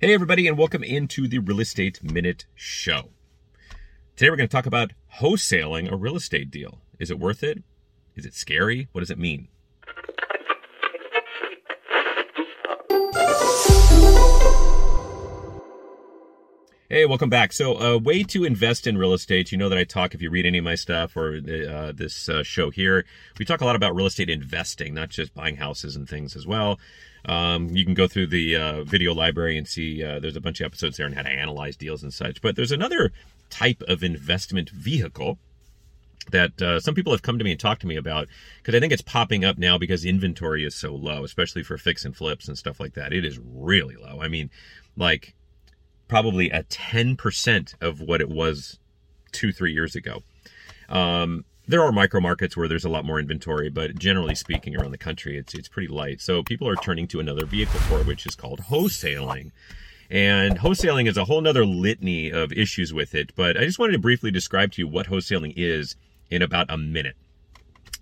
Hey, everybody, and welcome into the Real Estate Minute Show. Today, we're going to talk about wholesaling a real estate deal. Is it worth it? Is it scary? What does it mean? Hey, welcome back. So, a uh, way to invest in real estate. You know that I talk, if you read any of my stuff or uh, this uh, show here, we talk a lot about real estate investing, not just buying houses and things as well. Um, you can go through the uh, video library and see uh, there's a bunch of episodes there on how to analyze deals and such. But there's another type of investment vehicle that uh, some people have come to me and talked to me about because I think it's popping up now because inventory is so low, especially for fix and flips and stuff like that. It is really low. I mean, like probably a 10% of what it was two, three years ago. Um, there are micro markets where there's a lot more inventory, but generally speaking, around the country, it's it's pretty light. So people are turning to another vehicle for it, which is called wholesaling. And wholesaling is a whole nother litany of issues with it, but I just wanted to briefly describe to you what wholesaling is in about a minute.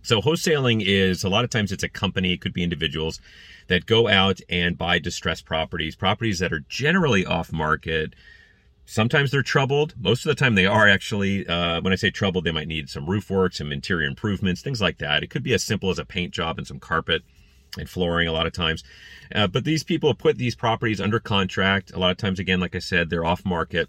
So wholesaling is a lot of times it's a company, it could be individuals that go out and buy distressed properties, properties that are generally off market. Sometimes they're troubled. Most of the time they are actually. Uh, when I say troubled, they might need some roof work, some interior improvements, things like that. It could be as simple as a paint job and some carpet and flooring a lot of times. Uh, but these people put these properties under contract. A lot of times, again, like I said, they're off market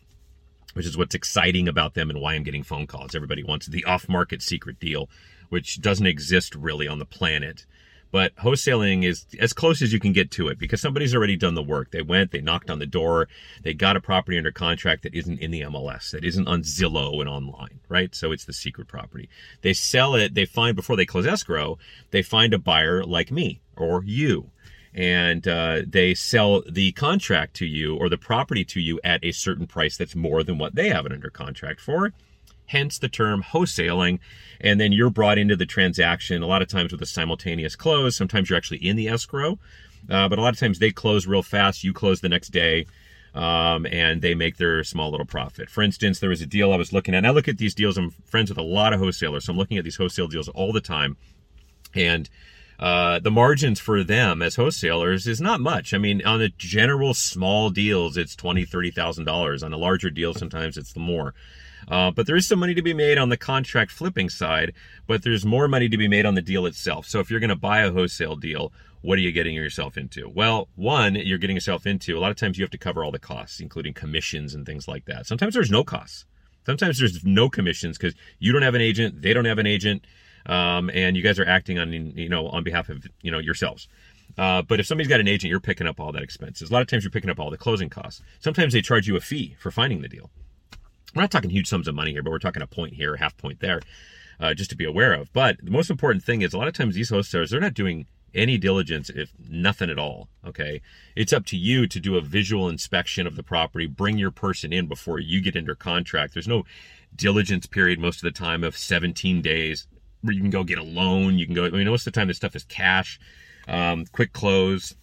which is what's exciting about them and why I'm getting phone calls. Everybody wants the off market secret deal which doesn't exist really on the planet. But wholesaling is as close as you can get to it because somebody's already done the work. They went, they knocked on the door, they got a property under contract that isn't in the MLS, that isn't on Zillow and online, right? So it's the secret property. They sell it, they find before they close escrow, they find a buyer like me or you and uh, they sell the contract to you or the property to you at a certain price that's more than what they have it under contract for hence the term wholesaling. And then you're brought into the transaction a lot of times with a simultaneous close. Sometimes you're actually in the escrow, uh, but a lot of times they close real fast. You close the next day. Um, and they make their small little profit. For instance, there was a deal I was looking at. I look at these deals. I'm friends with a lot of wholesalers, so I'm looking at these wholesale deals all the time. And uh, the margins for them as wholesalers is not much. I mean, on the general small deals, it's twenty, thirty thousand dollars. On a larger deal, sometimes it's the more. Uh, but there is some money to be made on the contract flipping side, but there's more money to be made on the deal itself. So if you're going to buy a wholesale deal, what are you getting yourself into? Well, one, you're getting yourself into a lot of times you have to cover all the costs, including commissions and things like that. Sometimes there's no costs. Sometimes there's no commissions because you don't have an agent, they don't have an agent, um, and you guys are acting on you know on behalf of you know yourselves. Uh, but if somebody's got an agent, you're picking up all that expenses. A lot of times you're picking up all the closing costs. Sometimes they charge you a fee for finding the deal. We're not talking huge sums of money here, but we're talking a point here, a half point there, uh, just to be aware of. But the most important thing is a lot of times these wholesalers, they're not doing any diligence, if nothing at all. Okay. It's up to you to do a visual inspection of the property, bring your person in before you get under contract. There's no diligence period most of the time of 17 days where you can go get a loan. You can go, I mean, most of the time this stuff is cash, um, quick close,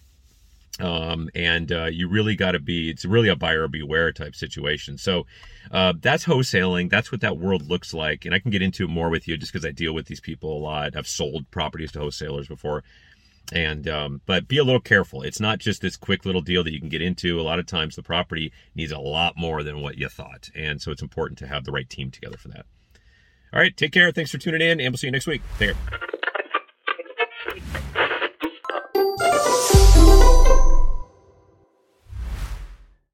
um, and uh, you really got to be it's really a buyer beware type situation. So uh, that's wholesaling that's what that world looks like and i can get into it more with you just because i deal with these people a lot. I've sold properties to wholesalers before and um, but be a little careful. It's not just this quick little deal that you can get into. A lot of times the property needs a lot more than what you thought and so it's important to have the right team together for that all right take care. Thanks for tuning in and we'll see you next week. Take care